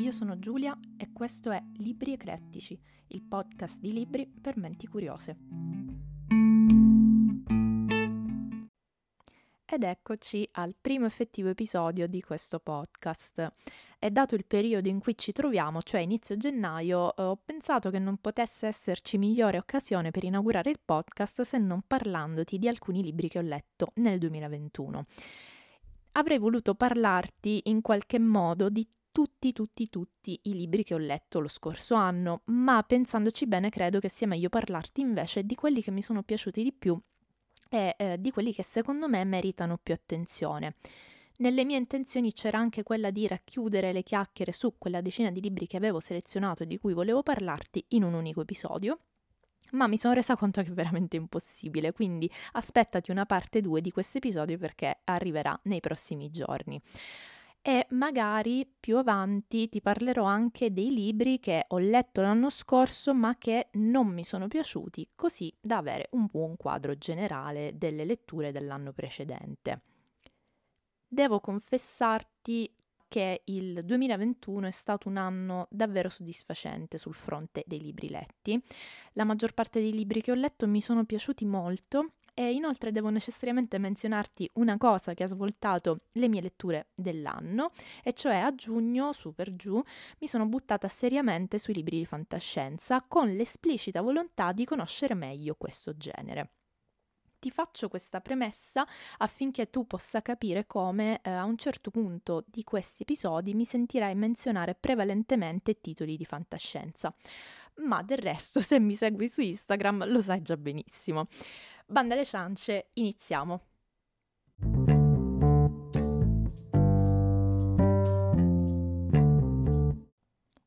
io sono Giulia e questo è Libri Eclettici, il podcast di libri per menti curiose. Ed eccoci al primo effettivo episodio di questo podcast. E dato il periodo in cui ci troviamo, cioè inizio gennaio, eh, ho pensato che non potesse esserci migliore occasione per inaugurare il podcast se non parlandoti di alcuni libri che ho letto nel 2021 avrei voluto parlarti in qualche modo di tutti, tutti, tutti i libri che ho letto lo scorso anno, ma pensandoci bene credo che sia meglio parlarti invece di quelli che mi sono piaciuti di più e eh, di quelli che secondo me meritano più attenzione. Nelle mie intenzioni c'era anche quella di racchiudere le chiacchiere su quella decina di libri che avevo selezionato e di cui volevo parlarti in un unico episodio, ma mi sono resa conto che è veramente impossibile, quindi aspettati una parte 2 di questo episodio perché arriverà nei prossimi giorni. E magari più avanti ti parlerò anche dei libri che ho letto l'anno scorso ma che non mi sono piaciuti, così da avere un buon quadro generale delle letture dell'anno precedente. Devo confessarti che il 2021 è stato un anno davvero soddisfacente sul fronte dei libri letti. La maggior parte dei libri che ho letto mi sono piaciuti molto e inoltre devo necessariamente menzionarti una cosa che ha svoltato le mie letture dell'anno, e cioè a giugno, su per giù, mi sono buttata seriamente sui libri di fantascienza con l'esplicita volontà di conoscere meglio questo genere. Ti faccio questa premessa affinché tu possa capire come eh, a un certo punto di questi episodi mi sentirai menzionare prevalentemente titoli di fantascienza. Ma del resto, se mi segui su Instagram, lo sai già benissimo. Banda alle ciance, iniziamo.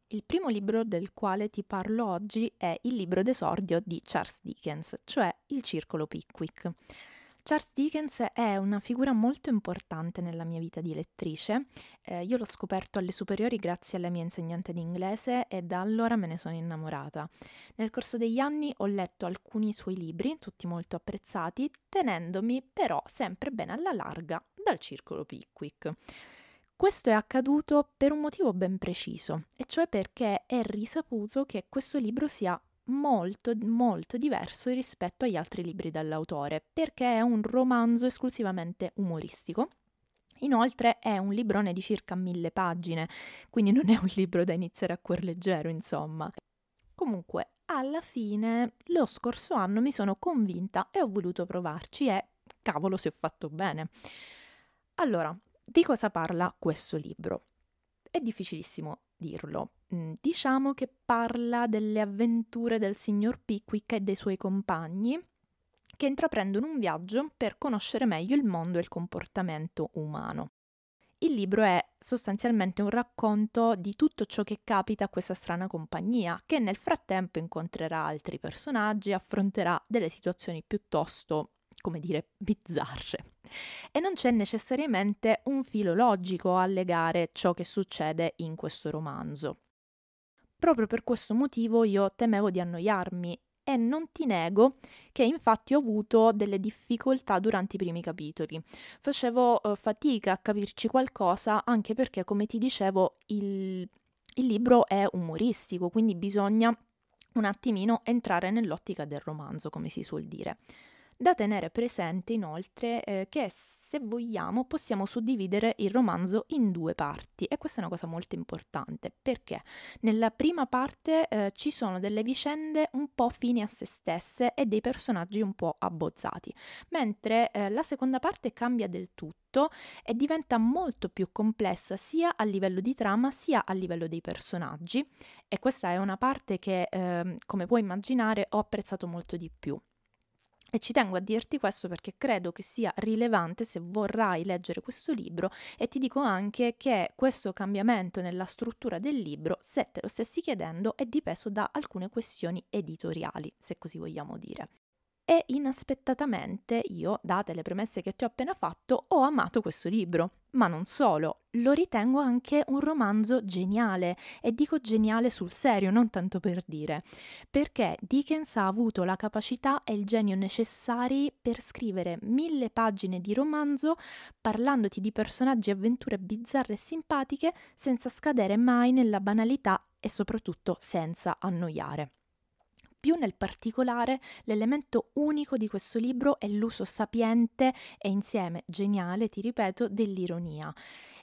Il primo libro del quale ti parlo oggi è il libro d'esordio di Charles Dickens, cioè Il Circolo Pickwick. Charles Dickens è una figura molto importante nella mia vita di lettrice. Eh, io l'ho scoperto alle superiori grazie alla mia insegnante di inglese e da allora me ne sono innamorata. Nel corso degli anni ho letto alcuni suoi libri, tutti molto apprezzati, tenendomi però sempre bene alla larga dal circolo Pickwick. Questo è accaduto per un motivo ben preciso, e cioè perché è risaputo che questo libro sia molto molto diverso rispetto agli altri libri dell'autore, perché è un romanzo esclusivamente umoristico. Inoltre è un librone di circa mille pagine, quindi non è un libro da iniziare a cuor leggero, insomma. Comunque, alla fine, lo scorso anno mi sono convinta e ho voluto provarci e cavolo se ho fatto bene. Allora, di cosa parla questo libro? È difficilissimo dirlo. Mm, diciamo che parla delle avventure del signor Pickwick e dei suoi compagni che intraprendono un viaggio per conoscere meglio il mondo e il comportamento umano. Il libro è sostanzialmente un racconto di tutto ciò che capita a questa strana compagnia, che nel frattempo incontrerà altri personaggi, affronterà delle situazioni piuttosto come dire, bizzarre. E non c'è necessariamente un filo logico a legare ciò che succede in questo romanzo. Proprio per questo motivo io temevo di annoiarmi e non ti nego che infatti ho avuto delle difficoltà durante i primi capitoli. Facevo uh, fatica a capirci qualcosa anche perché, come ti dicevo, il, il libro è umoristico, quindi bisogna un attimino entrare nell'ottica del romanzo, come si suol dire. Da tenere presente inoltre eh, che se vogliamo possiamo suddividere il romanzo in due parti e questa è una cosa molto importante perché nella prima parte eh, ci sono delle vicende un po' fini a se stesse e dei personaggi un po' abbozzati, mentre eh, la seconda parte cambia del tutto e diventa molto più complessa sia a livello di trama sia a livello dei personaggi e questa è una parte che eh, come puoi immaginare ho apprezzato molto di più. E ci tengo a dirti questo perché credo che sia rilevante se vorrai leggere questo libro e ti dico anche che questo cambiamento nella struttura del libro, se te lo stessi chiedendo, è dipeso da alcune questioni editoriali, se così vogliamo dire. E inaspettatamente io, date le premesse che ti ho appena fatto, ho amato questo libro. Ma non solo, lo ritengo anche un romanzo geniale, e dico geniale sul serio, non tanto per dire, perché Dickens ha avuto la capacità e il genio necessari per scrivere mille pagine di romanzo parlandoti di personaggi e avventure bizzarre e simpatiche senza scadere mai nella banalità e soprattutto senza annoiare. Più nel particolare, l'elemento unico di questo libro è l'uso sapiente e insieme geniale, ti ripeto, dell'ironia.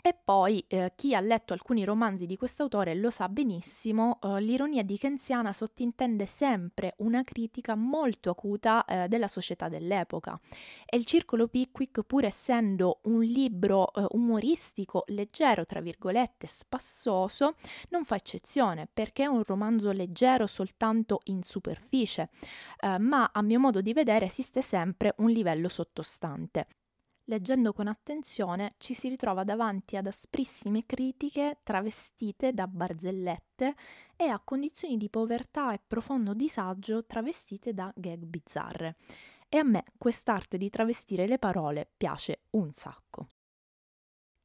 E poi eh, chi ha letto alcuni romanzi di quest'autore lo sa benissimo, eh, l'ironia dickensiana sottintende sempre una critica molto acuta eh, della società dell'epoca. E il Circolo Pickwick, pur essendo un libro eh, umoristico, leggero, tra virgolette, spassoso, non fa eccezione perché è un romanzo leggero soltanto in superficie, eh, ma a mio modo di vedere esiste sempre un livello sottostante leggendo con attenzione ci si ritrova davanti ad asprissime critiche travestite da barzellette e a condizioni di povertà e profondo disagio travestite da gag bizzarre. E a me quest'arte di travestire le parole piace un sacco.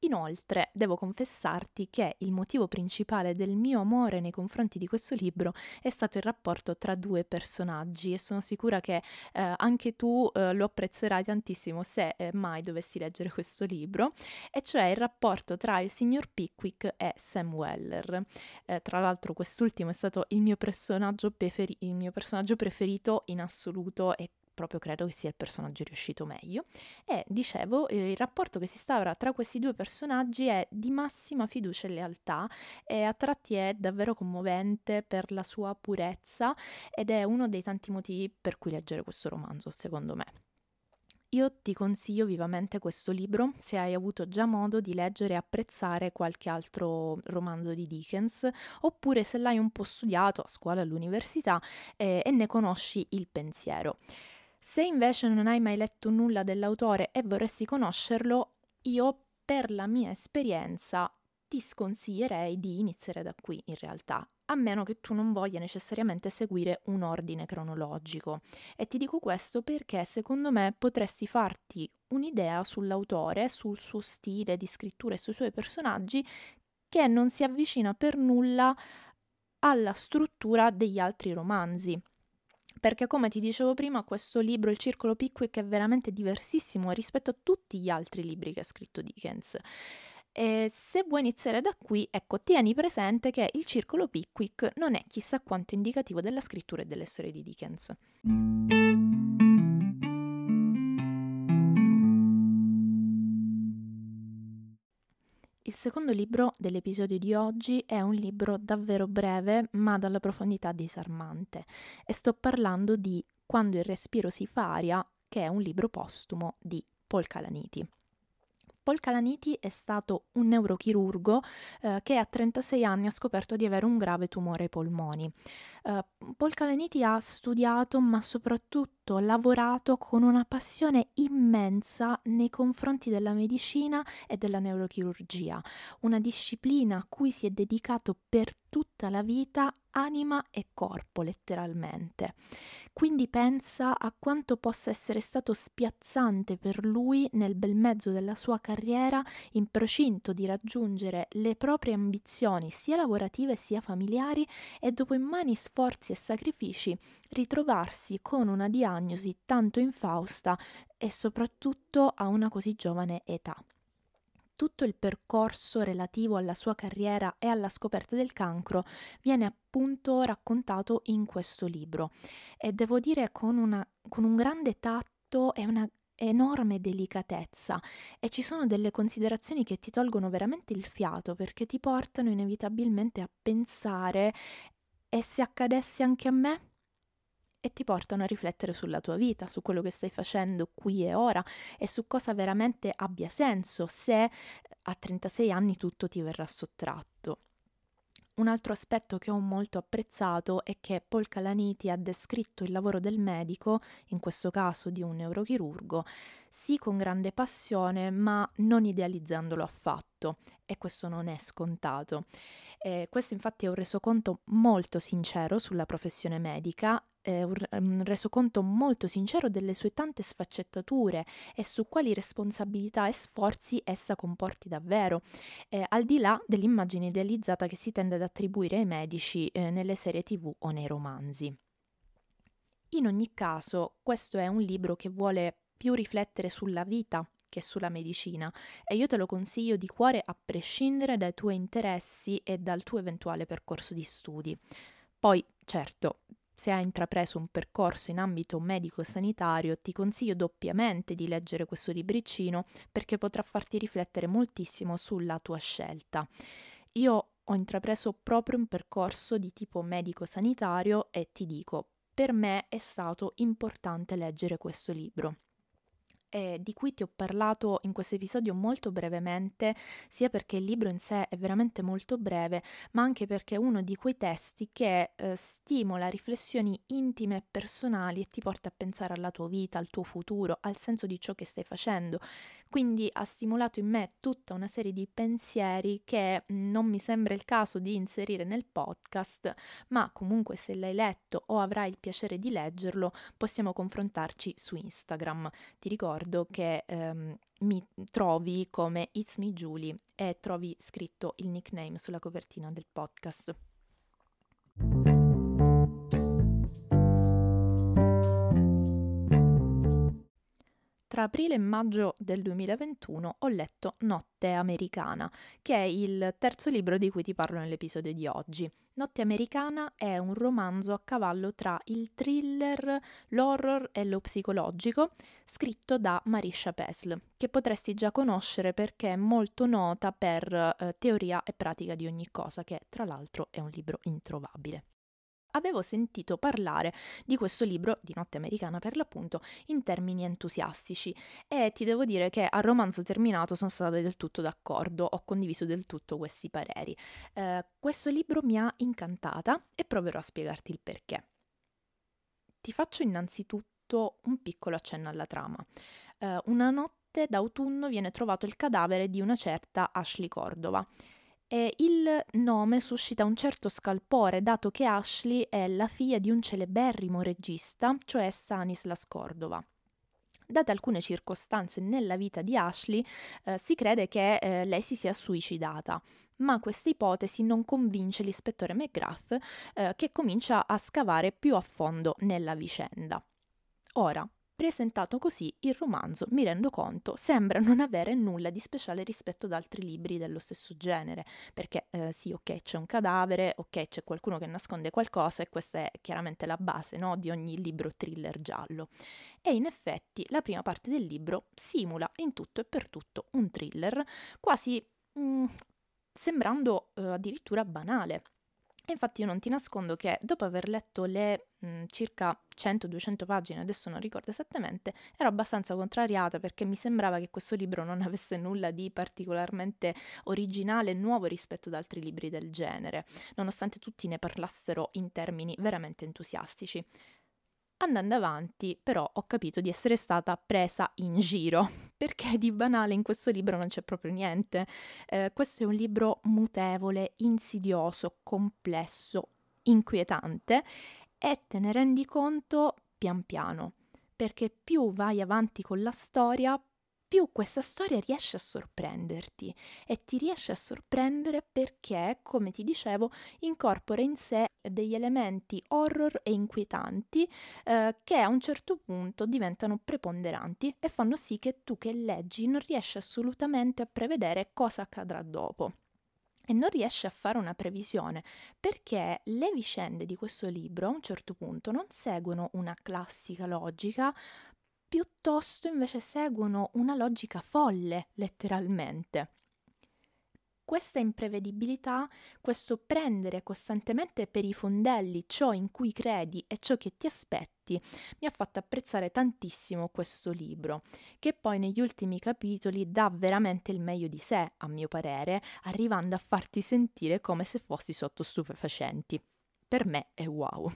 Inoltre, devo confessarti che il motivo principale del mio amore nei confronti di questo libro è stato il rapporto tra due personaggi e sono sicura che eh, anche tu eh, lo apprezzerai tantissimo se eh, mai dovessi leggere questo libro, e cioè il rapporto tra il signor Pickwick e Sam Weller. Eh, tra l'altro quest'ultimo è stato il mio personaggio, preferi- il mio personaggio preferito in assoluto e proprio credo che sia il personaggio riuscito meglio. E dicevo, eh, il rapporto che si instaura tra questi due personaggi è di massima fiducia e lealtà e a tratti è davvero commovente per la sua purezza ed è uno dei tanti motivi per cui leggere questo romanzo, secondo me. Io ti consiglio vivamente questo libro se hai avuto già modo di leggere e apprezzare qualche altro romanzo di Dickens, oppure se l'hai un po' studiato a scuola all'università eh, e ne conosci il pensiero. Se invece non hai mai letto nulla dell'autore e vorresti conoscerlo, io per la mia esperienza ti sconsiglierei di iniziare da qui in realtà, a meno che tu non voglia necessariamente seguire un ordine cronologico. E ti dico questo perché secondo me potresti farti un'idea sull'autore, sul suo stile di scrittura e sui suoi personaggi che non si avvicina per nulla alla struttura degli altri romanzi perché come ti dicevo prima questo libro, Il Circolo Pickwick, è veramente diversissimo rispetto a tutti gli altri libri che ha scritto Dickens. E se vuoi iniziare da qui, ecco, tieni presente che il Circolo Pickwick non è chissà quanto indicativo della scrittura e delle storie di Dickens. Il secondo libro dell'episodio di oggi è un libro davvero breve ma dalla profondità disarmante e sto parlando di Quando il respiro si fa aria, che è un libro postumo di Paul Calaniti. Paul Calaniti è stato un neurochirurgo eh, che a 36 anni ha scoperto di avere un grave tumore ai polmoni. Uh, Paul Calaniti ha studiato ma soprattutto lavorato con una passione immensa nei confronti della medicina e della neurochirurgia, una disciplina a cui si è dedicato per tutta la vita anima e corpo letteralmente. Quindi pensa a quanto possa essere stato spiazzante per lui nel bel mezzo della sua carriera in procinto di raggiungere le proprie ambizioni sia lavorative sia familiari e dopo immani sforzi e sacrifici ritrovarsi con una diagnosi tanto infausta e soprattutto a una così giovane età tutto il percorso relativo alla sua carriera e alla scoperta del cancro viene appunto raccontato in questo libro e devo dire con, una, con un grande tatto e una enorme delicatezza e ci sono delle considerazioni che ti tolgono veramente il fiato perché ti portano inevitabilmente a pensare e se accadesse anche a me? E ti portano a riflettere sulla tua vita, su quello che stai facendo qui e ora e su cosa veramente abbia senso se a 36 anni tutto ti verrà sottratto. Un altro aspetto che ho molto apprezzato è che Paul Calaniti ha descritto il lavoro del medico, in questo caso di un neurochirurgo, sì con grande passione, ma non idealizzandolo affatto, e questo non è scontato. Eh, questo infatti è un resoconto molto sincero sulla professione medica, un, un resoconto molto sincero delle sue tante sfaccettature e su quali responsabilità e sforzi essa comporti davvero, eh, al di là dell'immagine idealizzata che si tende ad attribuire ai medici eh, nelle serie tv o nei romanzi. In ogni caso, questo è un libro che vuole più riflettere sulla vita che sulla medicina e io te lo consiglio di cuore a prescindere dai tuoi interessi e dal tuo eventuale percorso di studi. Poi, certo, se hai intrapreso un percorso in ambito medico-sanitario, ti consiglio doppiamente di leggere questo libricino perché potrà farti riflettere moltissimo sulla tua scelta. Io ho intrapreso proprio un percorso di tipo medico-sanitario e ti dico, per me è stato importante leggere questo libro eh, di cui ti ho parlato in questo episodio molto brevemente, sia perché il libro in sé è veramente molto breve, ma anche perché è uno di quei testi che eh, stimola riflessioni intime e personali e ti porta a pensare alla tua vita, al tuo futuro, al senso di ciò che stai facendo. Quindi ha stimolato in me tutta una serie di pensieri che mm, non mi sembra il caso di inserire nel podcast, ma comunque se l'hai letto o avrai il piacere di leggerlo, possiamo confrontarci su Instagram. Ti ricordo che ehm, mi trovi come It's Me Julie e trovi scritto il nickname sulla copertina del podcast. Tra aprile e maggio del 2021 ho letto Notte Americana, che è il terzo libro di cui ti parlo nell'episodio di oggi. Notte Americana è un romanzo a cavallo tra il thriller, l'horror e lo psicologico, scritto da Marisha Pesl, che potresti già conoscere perché è molto nota per eh, Teoria e pratica di ogni cosa, che tra l'altro è un libro introvabile avevo sentito parlare di questo libro, di Notte Americana per l'appunto, in termini entusiastici e ti devo dire che al romanzo terminato sono stata del tutto d'accordo, ho condiviso del tutto questi pareri. Eh, questo libro mi ha incantata e proverò a spiegarti il perché. Ti faccio innanzitutto un piccolo accenno alla trama. Eh, una notte d'autunno viene trovato il cadavere di una certa Ashley Cordova e il nome suscita un certo scalpore, dato che Ashley è la figlia di un celeberrimo regista, cioè Stanislas Cordova. Date alcune circostanze nella vita di Ashley, eh, si crede che eh, lei si sia suicidata, ma questa ipotesi non convince l'ispettore McGrath, eh, che comincia a scavare più a fondo nella vicenda. Ora, Presentato così, il romanzo, mi rendo conto, sembra non avere nulla di speciale rispetto ad altri libri dello stesso genere, perché eh, sì, ok, c'è un cadavere, ok, c'è qualcuno che nasconde qualcosa e questa è chiaramente la base no, di ogni libro thriller giallo. E in effetti la prima parte del libro simula in tutto e per tutto un thriller, quasi mm, sembrando eh, addirittura banale. Infatti io non ti nascondo che dopo aver letto le mh, mm, circa 100-200 pagine, adesso non ricordo esattamente, ero abbastanza contrariata perché mi sembrava che questo libro non avesse nulla di particolarmente originale e nuovo rispetto ad altri libri del genere, nonostante tutti ne parlassero in termini veramente entusiastici. Andando avanti, però, ho capito di essere stata presa in giro, perché di banale in questo libro non c'è proprio niente. Eh, questo è un libro mutevole, insidioso, complesso, inquietante e te ne rendi conto pian piano, perché più vai avanti con la storia, più questa storia riesce a sorprenderti e ti riesce a sorprendere perché, come ti dicevo, incorpora in sé degli elementi horror e inquietanti eh, che a un certo punto diventano preponderanti e fanno sì che tu che leggi non riesci assolutamente a prevedere cosa accadrà dopo e non riesci a fare una previsione perché le vicende di questo libro a un certo punto non seguono una classica logica, piuttosto invece seguono una logica folle, letteralmente. Questa imprevedibilità, questo prendere costantemente per i fondelli ciò in cui credi e ciò che ti aspetti, mi ha fatto apprezzare tantissimo questo libro, che poi negli ultimi capitoli dà veramente il meglio di sé, a mio parere, arrivando a farti sentire come se fossi sotto stupefacenti. Per me è wow.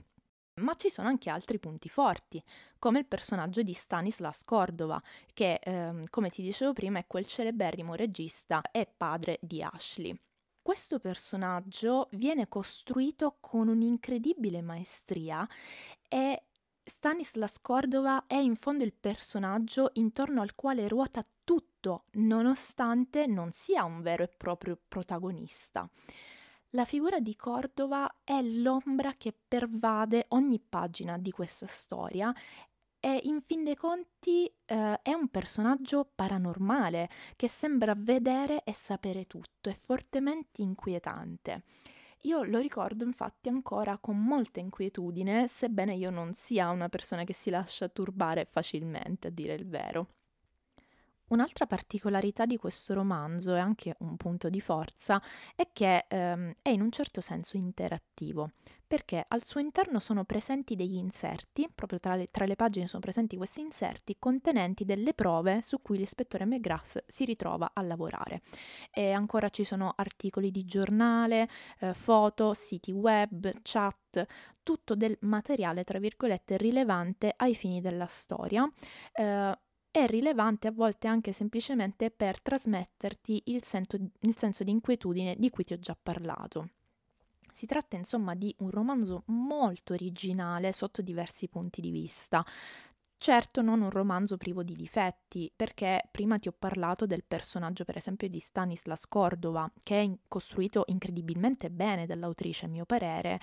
Ma ci sono anche altri punti forti, come il personaggio di Stanislas Cordova, che, ehm, come ti dicevo prima, è quel celeberrimo regista e padre di Ashley. questo personaggio viene costruito con un'incredibile maestria e Stanislas Cordova è in fondo il personaggio intorno al quale ruota tutto, nonostante non sia un vero e proprio protagonista. La figura di Cordova è l'ombra che pervade ogni pagina di questa storia e in fin dei conti eh, è un personaggio paranormale che sembra vedere e sapere tutto, è fortemente inquietante. Io lo ricordo infatti ancora con molta inquietudine, sebbene io non sia una persona che si lascia turbare facilmente, a dire il vero. Un'altra particolarità di questo romanzo e anche un punto di forza è che ehm, è in un certo senso interattivo, perché al suo interno sono presenti degli inserti, proprio tra le, tra le pagine sono presenti questi inserti contenenti delle prove su cui l'ispettore McGrath si ritrova a lavorare. E ancora ci sono articoli di giornale, eh, foto, siti web, chat, tutto del materiale, tra virgolette, rilevante ai fini della storia. Eh, è rilevante a volte anche semplicemente per trasmetterti il, sento, il senso di inquietudine di cui ti ho già parlato. Si tratta insomma di un romanzo molto originale sotto diversi punti di vista, Certo non un romanzo privo di difetti, perché prima ti ho parlato del personaggio per esempio di Stanislas Cordova, che è costruito incredibilmente bene dall'autrice a mio parere,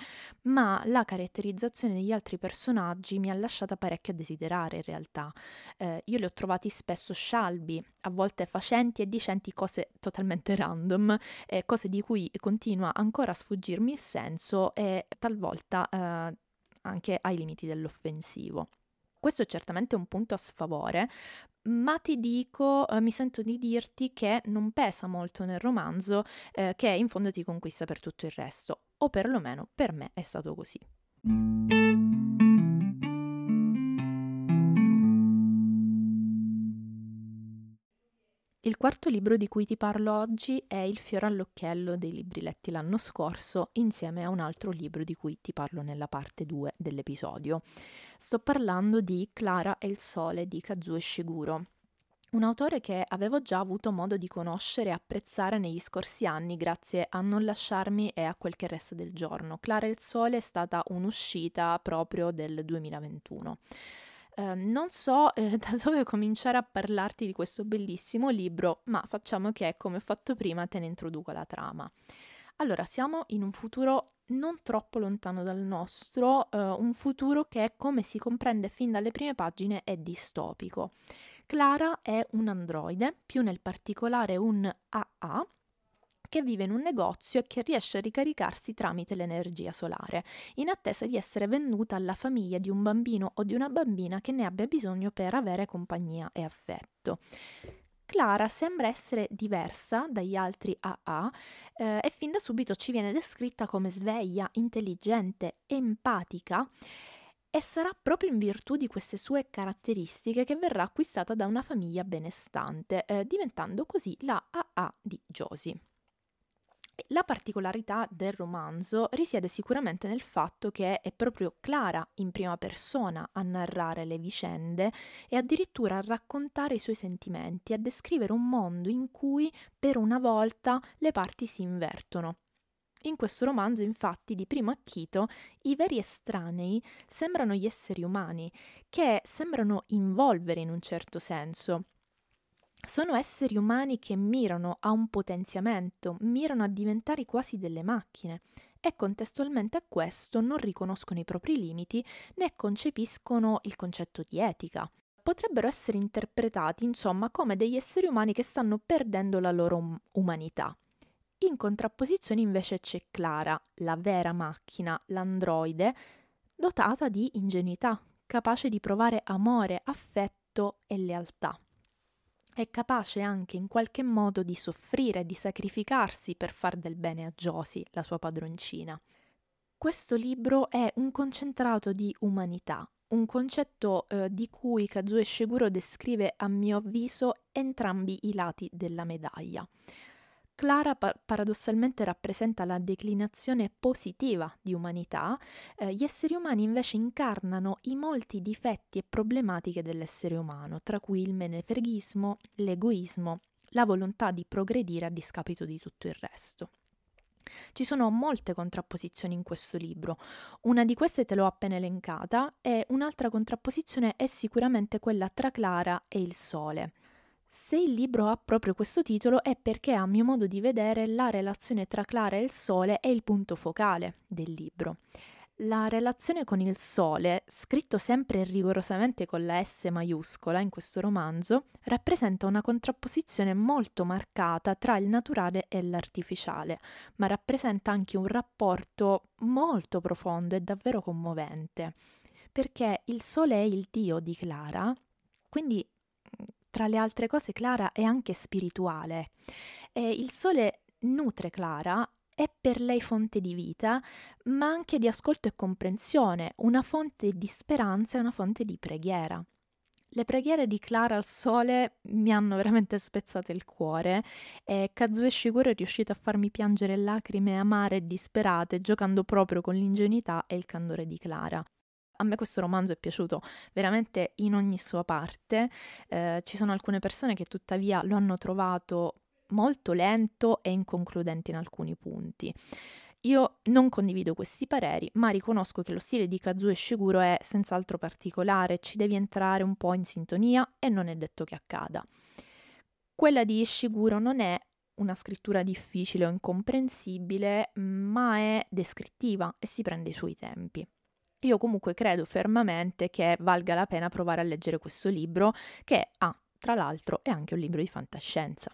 ma la caratterizzazione degli altri personaggi mi ha lasciata parecchio a desiderare in realtà. Eh, io li ho trovati spesso scialbi, a volte facenti e dicenti cose totalmente random, eh, cose di cui continua ancora a sfuggirmi il senso e talvolta eh, anche ai limiti dell'offensivo. Questo è certamente un punto a sfavore, ma ti dico, eh, mi sento di dirti che non pesa molto nel romanzo, eh, che in fondo ti conquista per tutto il resto, o perlomeno per me è stato così. Il quarto libro di cui ti parlo oggi è Il fiore all'occhiello dei libri letti l'anno scorso, insieme a un altro libro di cui ti parlo nella parte 2 dell'episodio. Sto parlando di Clara e il sole di Kazuo Ishiguro, un autore che avevo già avuto modo di conoscere e apprezzare negli scorsi anni grazie a Non lasciarmi e a quel che resta del giorno. Clara e il sole è stata un'uscita proprio del 2021. Ehm, non so eh, da dove cominciare a parlarti di questo bellissimo libro, ma facciamo che, come ho fatto prima, te ne introduco la trama. Allora, siamo in un futuro non troppo lontano dal nostro, eh, un futuro che, come si comprende fin dalle prime pagine, è distopico. Clara è un androide, più nel particolare un AA, che vive in un negozio e che riesce a ricaricarsi tramite l'energia solare, in attesa di essere venduta alla famiglia di un bambino o di una bambina che ne abbia bisogno per avere compagnia e affetto. Clara sembra essere diversa dagli altri AA eh, e fin da subito ci viene descritta come sveglia, intelligente, empatica e sarà proprio in virtù di queste sue caratteristiche che verrà acquistata da una famiglia benestante, eh, diventando così la AA di Josie. La particolarità del romanzo risiede sicuramente nel fatto che è proprio Clara in prima persona a narrare le vicende e addirittura a raccontare i suoi sentimenti, a descrivere un mondo in cui per una volta le parti si invertono. In questo romanzo, infatti, di primo acchito, i veri estranei sembrano gli esseri umani, che sembrano involvere in un certo senso, sono esseri umani che mirano a un potenziamento, mirano a diventare quasi delle macchine e contestualmente a questo non riconoscono i propri limiti né concepiscono il concetto di etica. Potrebbero essere interpretati, insomma, come degli esseri umani che stanno perdendo la loro um- umanità. In contrapposizione invece c'è Clara, la vera macchina, l'androide, dotata di ingenuità, capace di provare amore, affetto e lealtà è capace anche in qualche modo di soffrire, di sacrificarsi per far del bene a Josie, la sua padroncina. Questo libro è un concentrato di umanità, un concetto eh, di cui Kazuo Ishiguro descrive a mio avviso entrambi i lati della medaglia. Clara pa- paradossalmente rappresenta la declinazione positiva di umanità, eh, gli esseri umani invece incarnano i molti difetti e problematiche dell'essere umano, tra cui il menefreghismo, l'egoismo, la volontà di progredire a discapito di tutto il resto. Ci sono molte contrapposizioni in questo libro. Una di queste te l'ho appena elencata e un'altra contrapposizione è sicuramente quella tra Clara e il sole. Se il libro ha proprio questo titolo è perché a mio modo di vedere la relazione tra Clara e il sole è il punto focale del libro. La relazione con il sole, scritto sempre rigorosamente con la S maiuscola in questo romanzo, rappresenta una contrapposizione molto marcata tra il naturale e l'artificiale, ma rappresenta anche un rapporto molto profondo e davvero commovente, perché il sole è il dio di Clara, quindi tra le altre cose Clara è anche spirituale e il sole nutre Clara è per lei fonte di vita, ma anche di ascolto e comprensione, una fonte di speranza e una fonte di preghiera. Le preghiere di Clara al sole mi hanno veramente spezzato il cuore e Kazue Shiguro è riuscito a farmi piangere lacrime amare e disperate giocando proprio con l'ingenuità e il candore di Clara. A me questo romanzo è piaciuto veramente in ogni sua parte, eh, ci sono alcune persone che tuttavia lo hanno trovato molto lento e inconcludente in alcuni punti. Io non condivido questi pareri, ma riconosco che lo stile di Kazuo Shiguro è senz'altro particolare, ci devi entrare un po' in sintonia e non è detto che accada. Quella di Ishiguro non è una scrittura difficile o incomprensibile, ma è descrittiva e si prende i suoi tempi. Io comunque credo fermamente che valga la pena provare a leggere questo libro, che ha, tra l'altro, è anche un libro di fantascienza.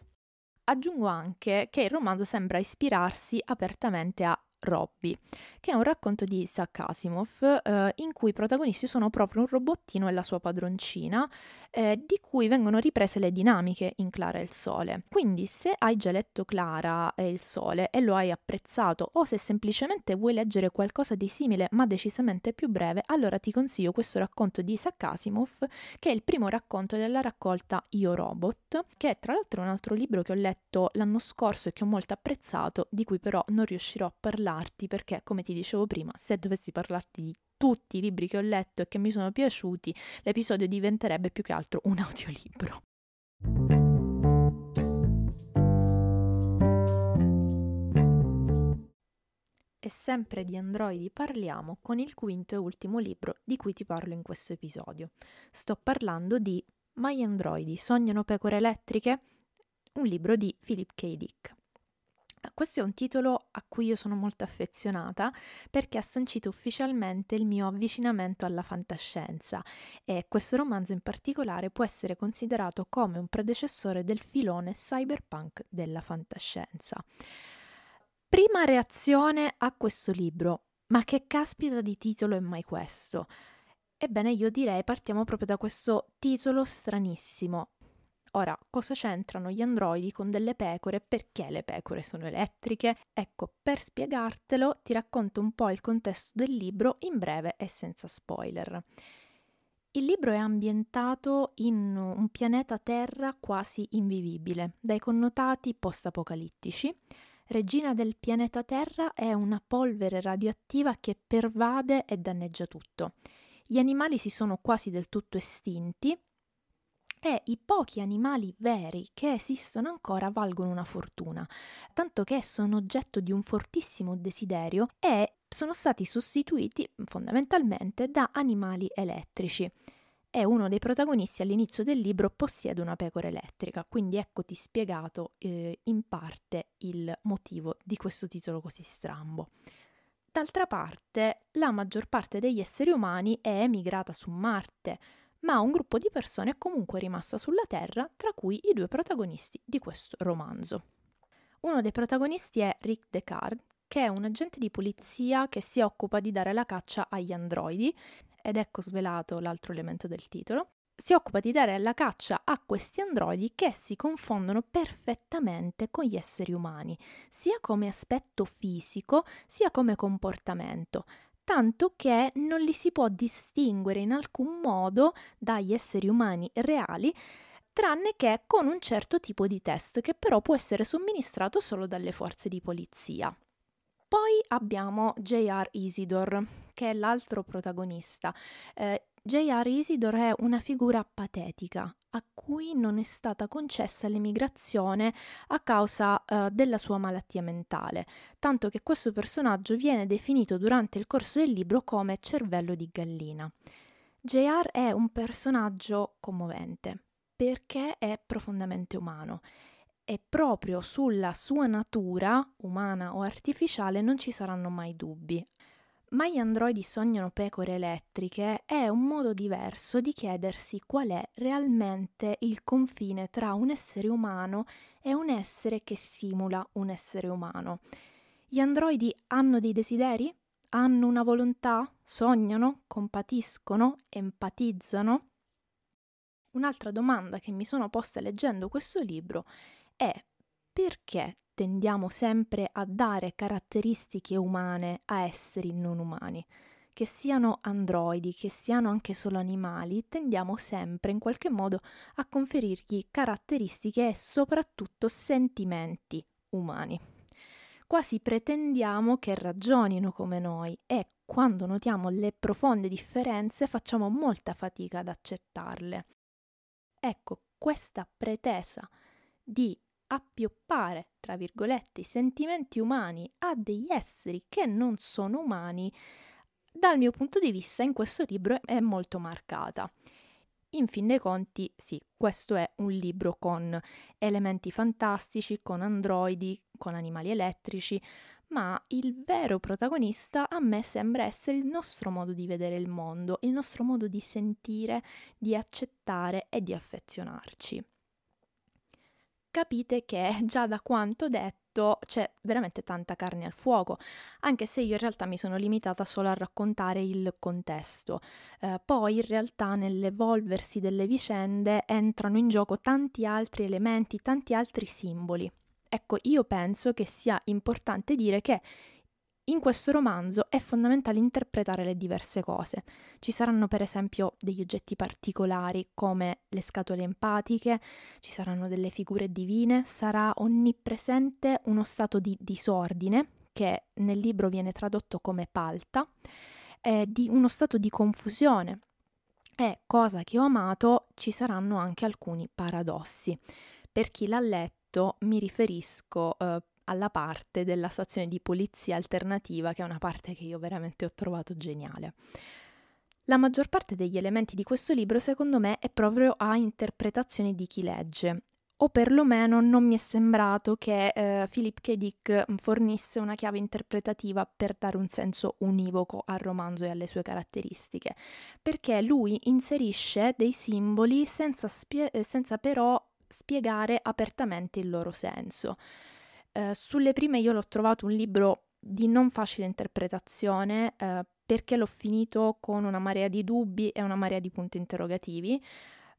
Aggiungo anche che il romanzo sembra ispirarsi apertamente a Robbie, che è un racconto di Isaac Asimov eh, in cui i protagonisti sono proprio un robottino e la sua padroncina, eh, di cui vengono riprese le dinamiche in Clara e il Sole. Quindi se hai già letto Clara e il Sole e lo hai apprezzato, o se semplicemente vuoi leggere qualcosa di simile ma decisamente più breve, allora ti consiglio questo racconto di Isaac Asimov, che è il primo racconto della raccolta Io Robot, che è tra l'altro un altro libro che ho letto l'anno scorso e che ho molto apprezzato, di cui però non riuscirò a parlare parlarti perché, come ti dicevo prima, se dovessi parlarti di tutti i libri che ho letto e che mi sono piaciuti, l'episodio diventerebbe più che altro un audiolibro. E sempre di androidi parliamo con il quinto e ultimo libro di cui ti parlo in questo episodio. Sto parlando di gli androidi sognano pecore elettriche? Un libro di Philip K. Dick. Questo è un titolo a cui io sono molto affezionata perché ha sancito ufficialmente il mio avvicinamento alla fantascienza e questo romanzo in particolare può essere considerato come un predecessore del filone cyberpunk della fantascienza. Prima reazione a questo libro, ma che caspita di titolo è mai questo? Ebbene, io direi partiamo proprio da questo titolo stranissimo, Ora, cosa c'entrano gli androidi con delle pecore? Perché le pecore sono elettriche? Ecco, per spiegartelo ti racconto un po' il contesto del libro in breve e senza spoiler. Il libro è ambientato in un pianeta Terra quasi invivibile, dai connotati post-apocalittici. Regina del pianeta Terra è una polvere radioattiva che pervade e danneggia tutto. Gli animali si sono quasi del tutto estinti e i pochi animali veri che esistono ancora valgono una fortuna, tanto che sono oggetto di un fortissimo desiderio e sono stati sostituiti fondamentalmente da animali elettrici. E uno dei protagonisti all'inizio del libro possiede una pecora elettrica, quindi eccoti spiegato eh, in parte il motivo di questo titolo così strambo. D'altra parte, la maggior parte degli esseri umani è emigrata su Marte, ma un gruppo di persone è comunque rimasta sulla Terra, tra cui i due protagonisti di questo romanzo. Uno dei protagonisti è Rick Descartes, che è un agente di polizia che si occupa di dare la caccia agli androidi, ed ecco svelato l'altro elemento del titolo. Si occupa di dare la caccia a questi androidi che si confondono perfettamente con gli esseri umani, sia come aspetto fisico sia come comportamento, tanto che non li si può distinguere in alcun modo dagli esseri umani reali, tranne che con un certo tipo di test che però può essere somministrato solo dalle forze di polizia. Poi abbiamo J.R. Isidore, che è l'altro protagonista. Eh, J.R. Isidore è una figura patetica a cui non è stata concessa l'emigrazione a causa uh, della sua malattia mentale, tanto che questo personaggio viene definito durante il corso del libro come cervello di gallina. J.R. è un personaggio commovente perché è profondamente umano e proprio sulla sua natura, umana o artificiale, non ci saranno mai dubbi. Ma gli androidi sognano pecore elettriche è un modo diverso di chiedersi qual è realmente il confine tra un essere umano e un essere che simula un essere umano. Gli androidi hanno dei desideri? Hanno una volontà? Sognano? Compatiscono? Empatizzano? Un'altra domanda che mi sono posta leggendo questo libro è perché tendiamo sempre a dare caratteristiche umane a esseri non umani. Che siano androidi, che siano anche solo animali, tendiamo sempre in qualche modo a conferirgli caratteristiche e soprattutto sentimenti umani. Quasi pretendiamo che ragionino come noi e quando notiamo le profonde differenze facciamo molta fatica ad accettarle. Ecco, questa pretesa di appioppare, tra virgolette, i sentimenti umani a degli esseri che non sono umani, dal mio punto di vista in questo libro è molto marcata. In fin dei conti, sì, questo è un libro con elementi fantastici, con androidi, con animali elettrici, ma il vero protagonista a me sembra essere il nostro modo di vedere il mondo, il nostro modo di sentire, di accettare e di affezionarci capite che già da quanto detto c'è veramente tanta carne al fuoco, anche se io in realtà mi sono limitata solo a raccontare il contesto. Eh, poi in realtà nell'evolversi delle vicende entrano in gioco tanti altri elementi, tanti altri simboli. Ecco, io penso che sia importante dire che in questo romanzo è fondamentale interpretare le diverse cose. Ci saranno per esempio degli oggetti particolari come le scatole empatiche, ci saranno delle figure divine, sarà onnipresente uno stato di disordine che nel libro viene tradotto come palta, eh, di uno stato di confusione e, cosa che ho amato, ci saranno anche alcuni paradossi. Per chi l'ha letto mi riferisco eh, alla parte della stazione di polizia alternativa, che è una parte che io veramente ho trovato geniale. La maggior parte degli elementi di questo libro, secondo me, è proprio a interpretazione di chi legge, o perlomeno non mi è sembrato che eh, Philip K. Dick fornisse una chiave interpretativa per dare un senso univoco al romanzo e alle sue caratteristiche, perché lui inserisce dei simboli senza, spie- senza però spiegare apertamente il loro senso. Eh, sulle prime io l'ho trovato un libro di non facile interpretazione eh, perché l'ho finito con una marea di dubbi e una marea di punti interrogativi,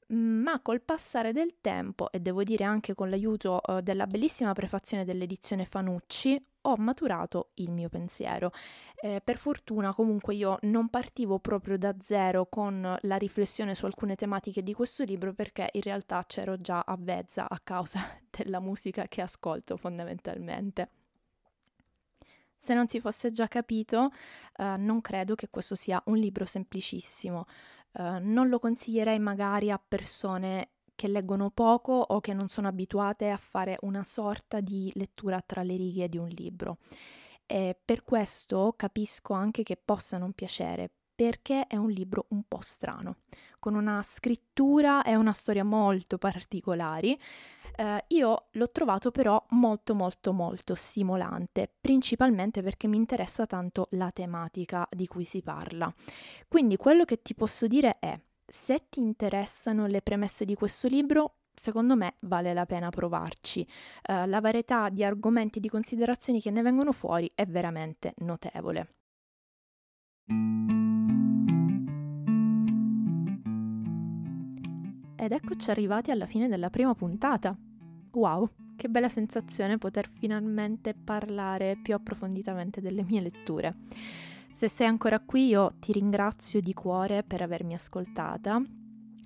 ma col passare del tempo e devo dire anche con l'aiuto eh, della bellissima prefazione dell'edizione Fanucci ho maturato il mio pensiero. Eh, per fortuna comunque io non partivo proprio da zero con la riflessione su alcune tematiche di questo libro perché in realtà c'ero già avvezza a causa della musica che ascolto fondamentalmente. Se non si fosse già capito, eh, non credo che questo sia un libro semplicissimo. Eh, non lo consiglierei magari a persone che leggono poco o che non sono abituate a fare una sorta di lettura tra le righe di un libro. E per questo capisco anche che possa non piacere, perché è un libro un po' strano, con una scrittura e una storia molto particolari. Eh, io l'ho trovato però molto molto molto stimolante, principalmente perché mi interessa tanto la tematica di cui si parla. Quindi quello che ti posso dire è se ti interessano le premesse di questo libro, secondo me vale la pena provarci. Uh, la varietà di argomenti e di considerazioni che ne vengono fuori è veramente notevole. Ed eccoci arrivati alla fine della prima puntata. Wow, che bella sensazione poter finalmente parlare più approfonditamente delle mie letture. Se sei ancora qui io ti ringrazio di cuore per avermi ascoltata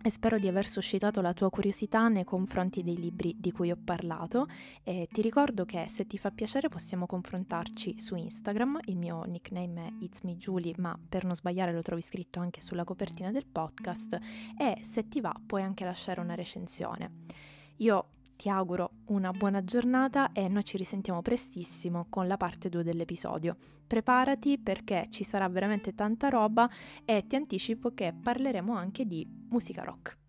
e spero di aver suscitato la tua curiosità nei confronti dei libri di cui ho parlato. E ti ricordo che se ti fa piacere possiamo confrontarci su Instagram, il mio nickname è It's Me Julie, ma per non sbagliare lo trovi scritto anche sulla copertina del podcast. E se ti va puoi anche lasciare una recensione. Io ti auguro una buona giornata e noi ci risentiamo prestissimo con la parte 2 dell'episodio. Preparati perché ci sarà veramente tanta roba e ti anticipo che parleremo anche di musica rock.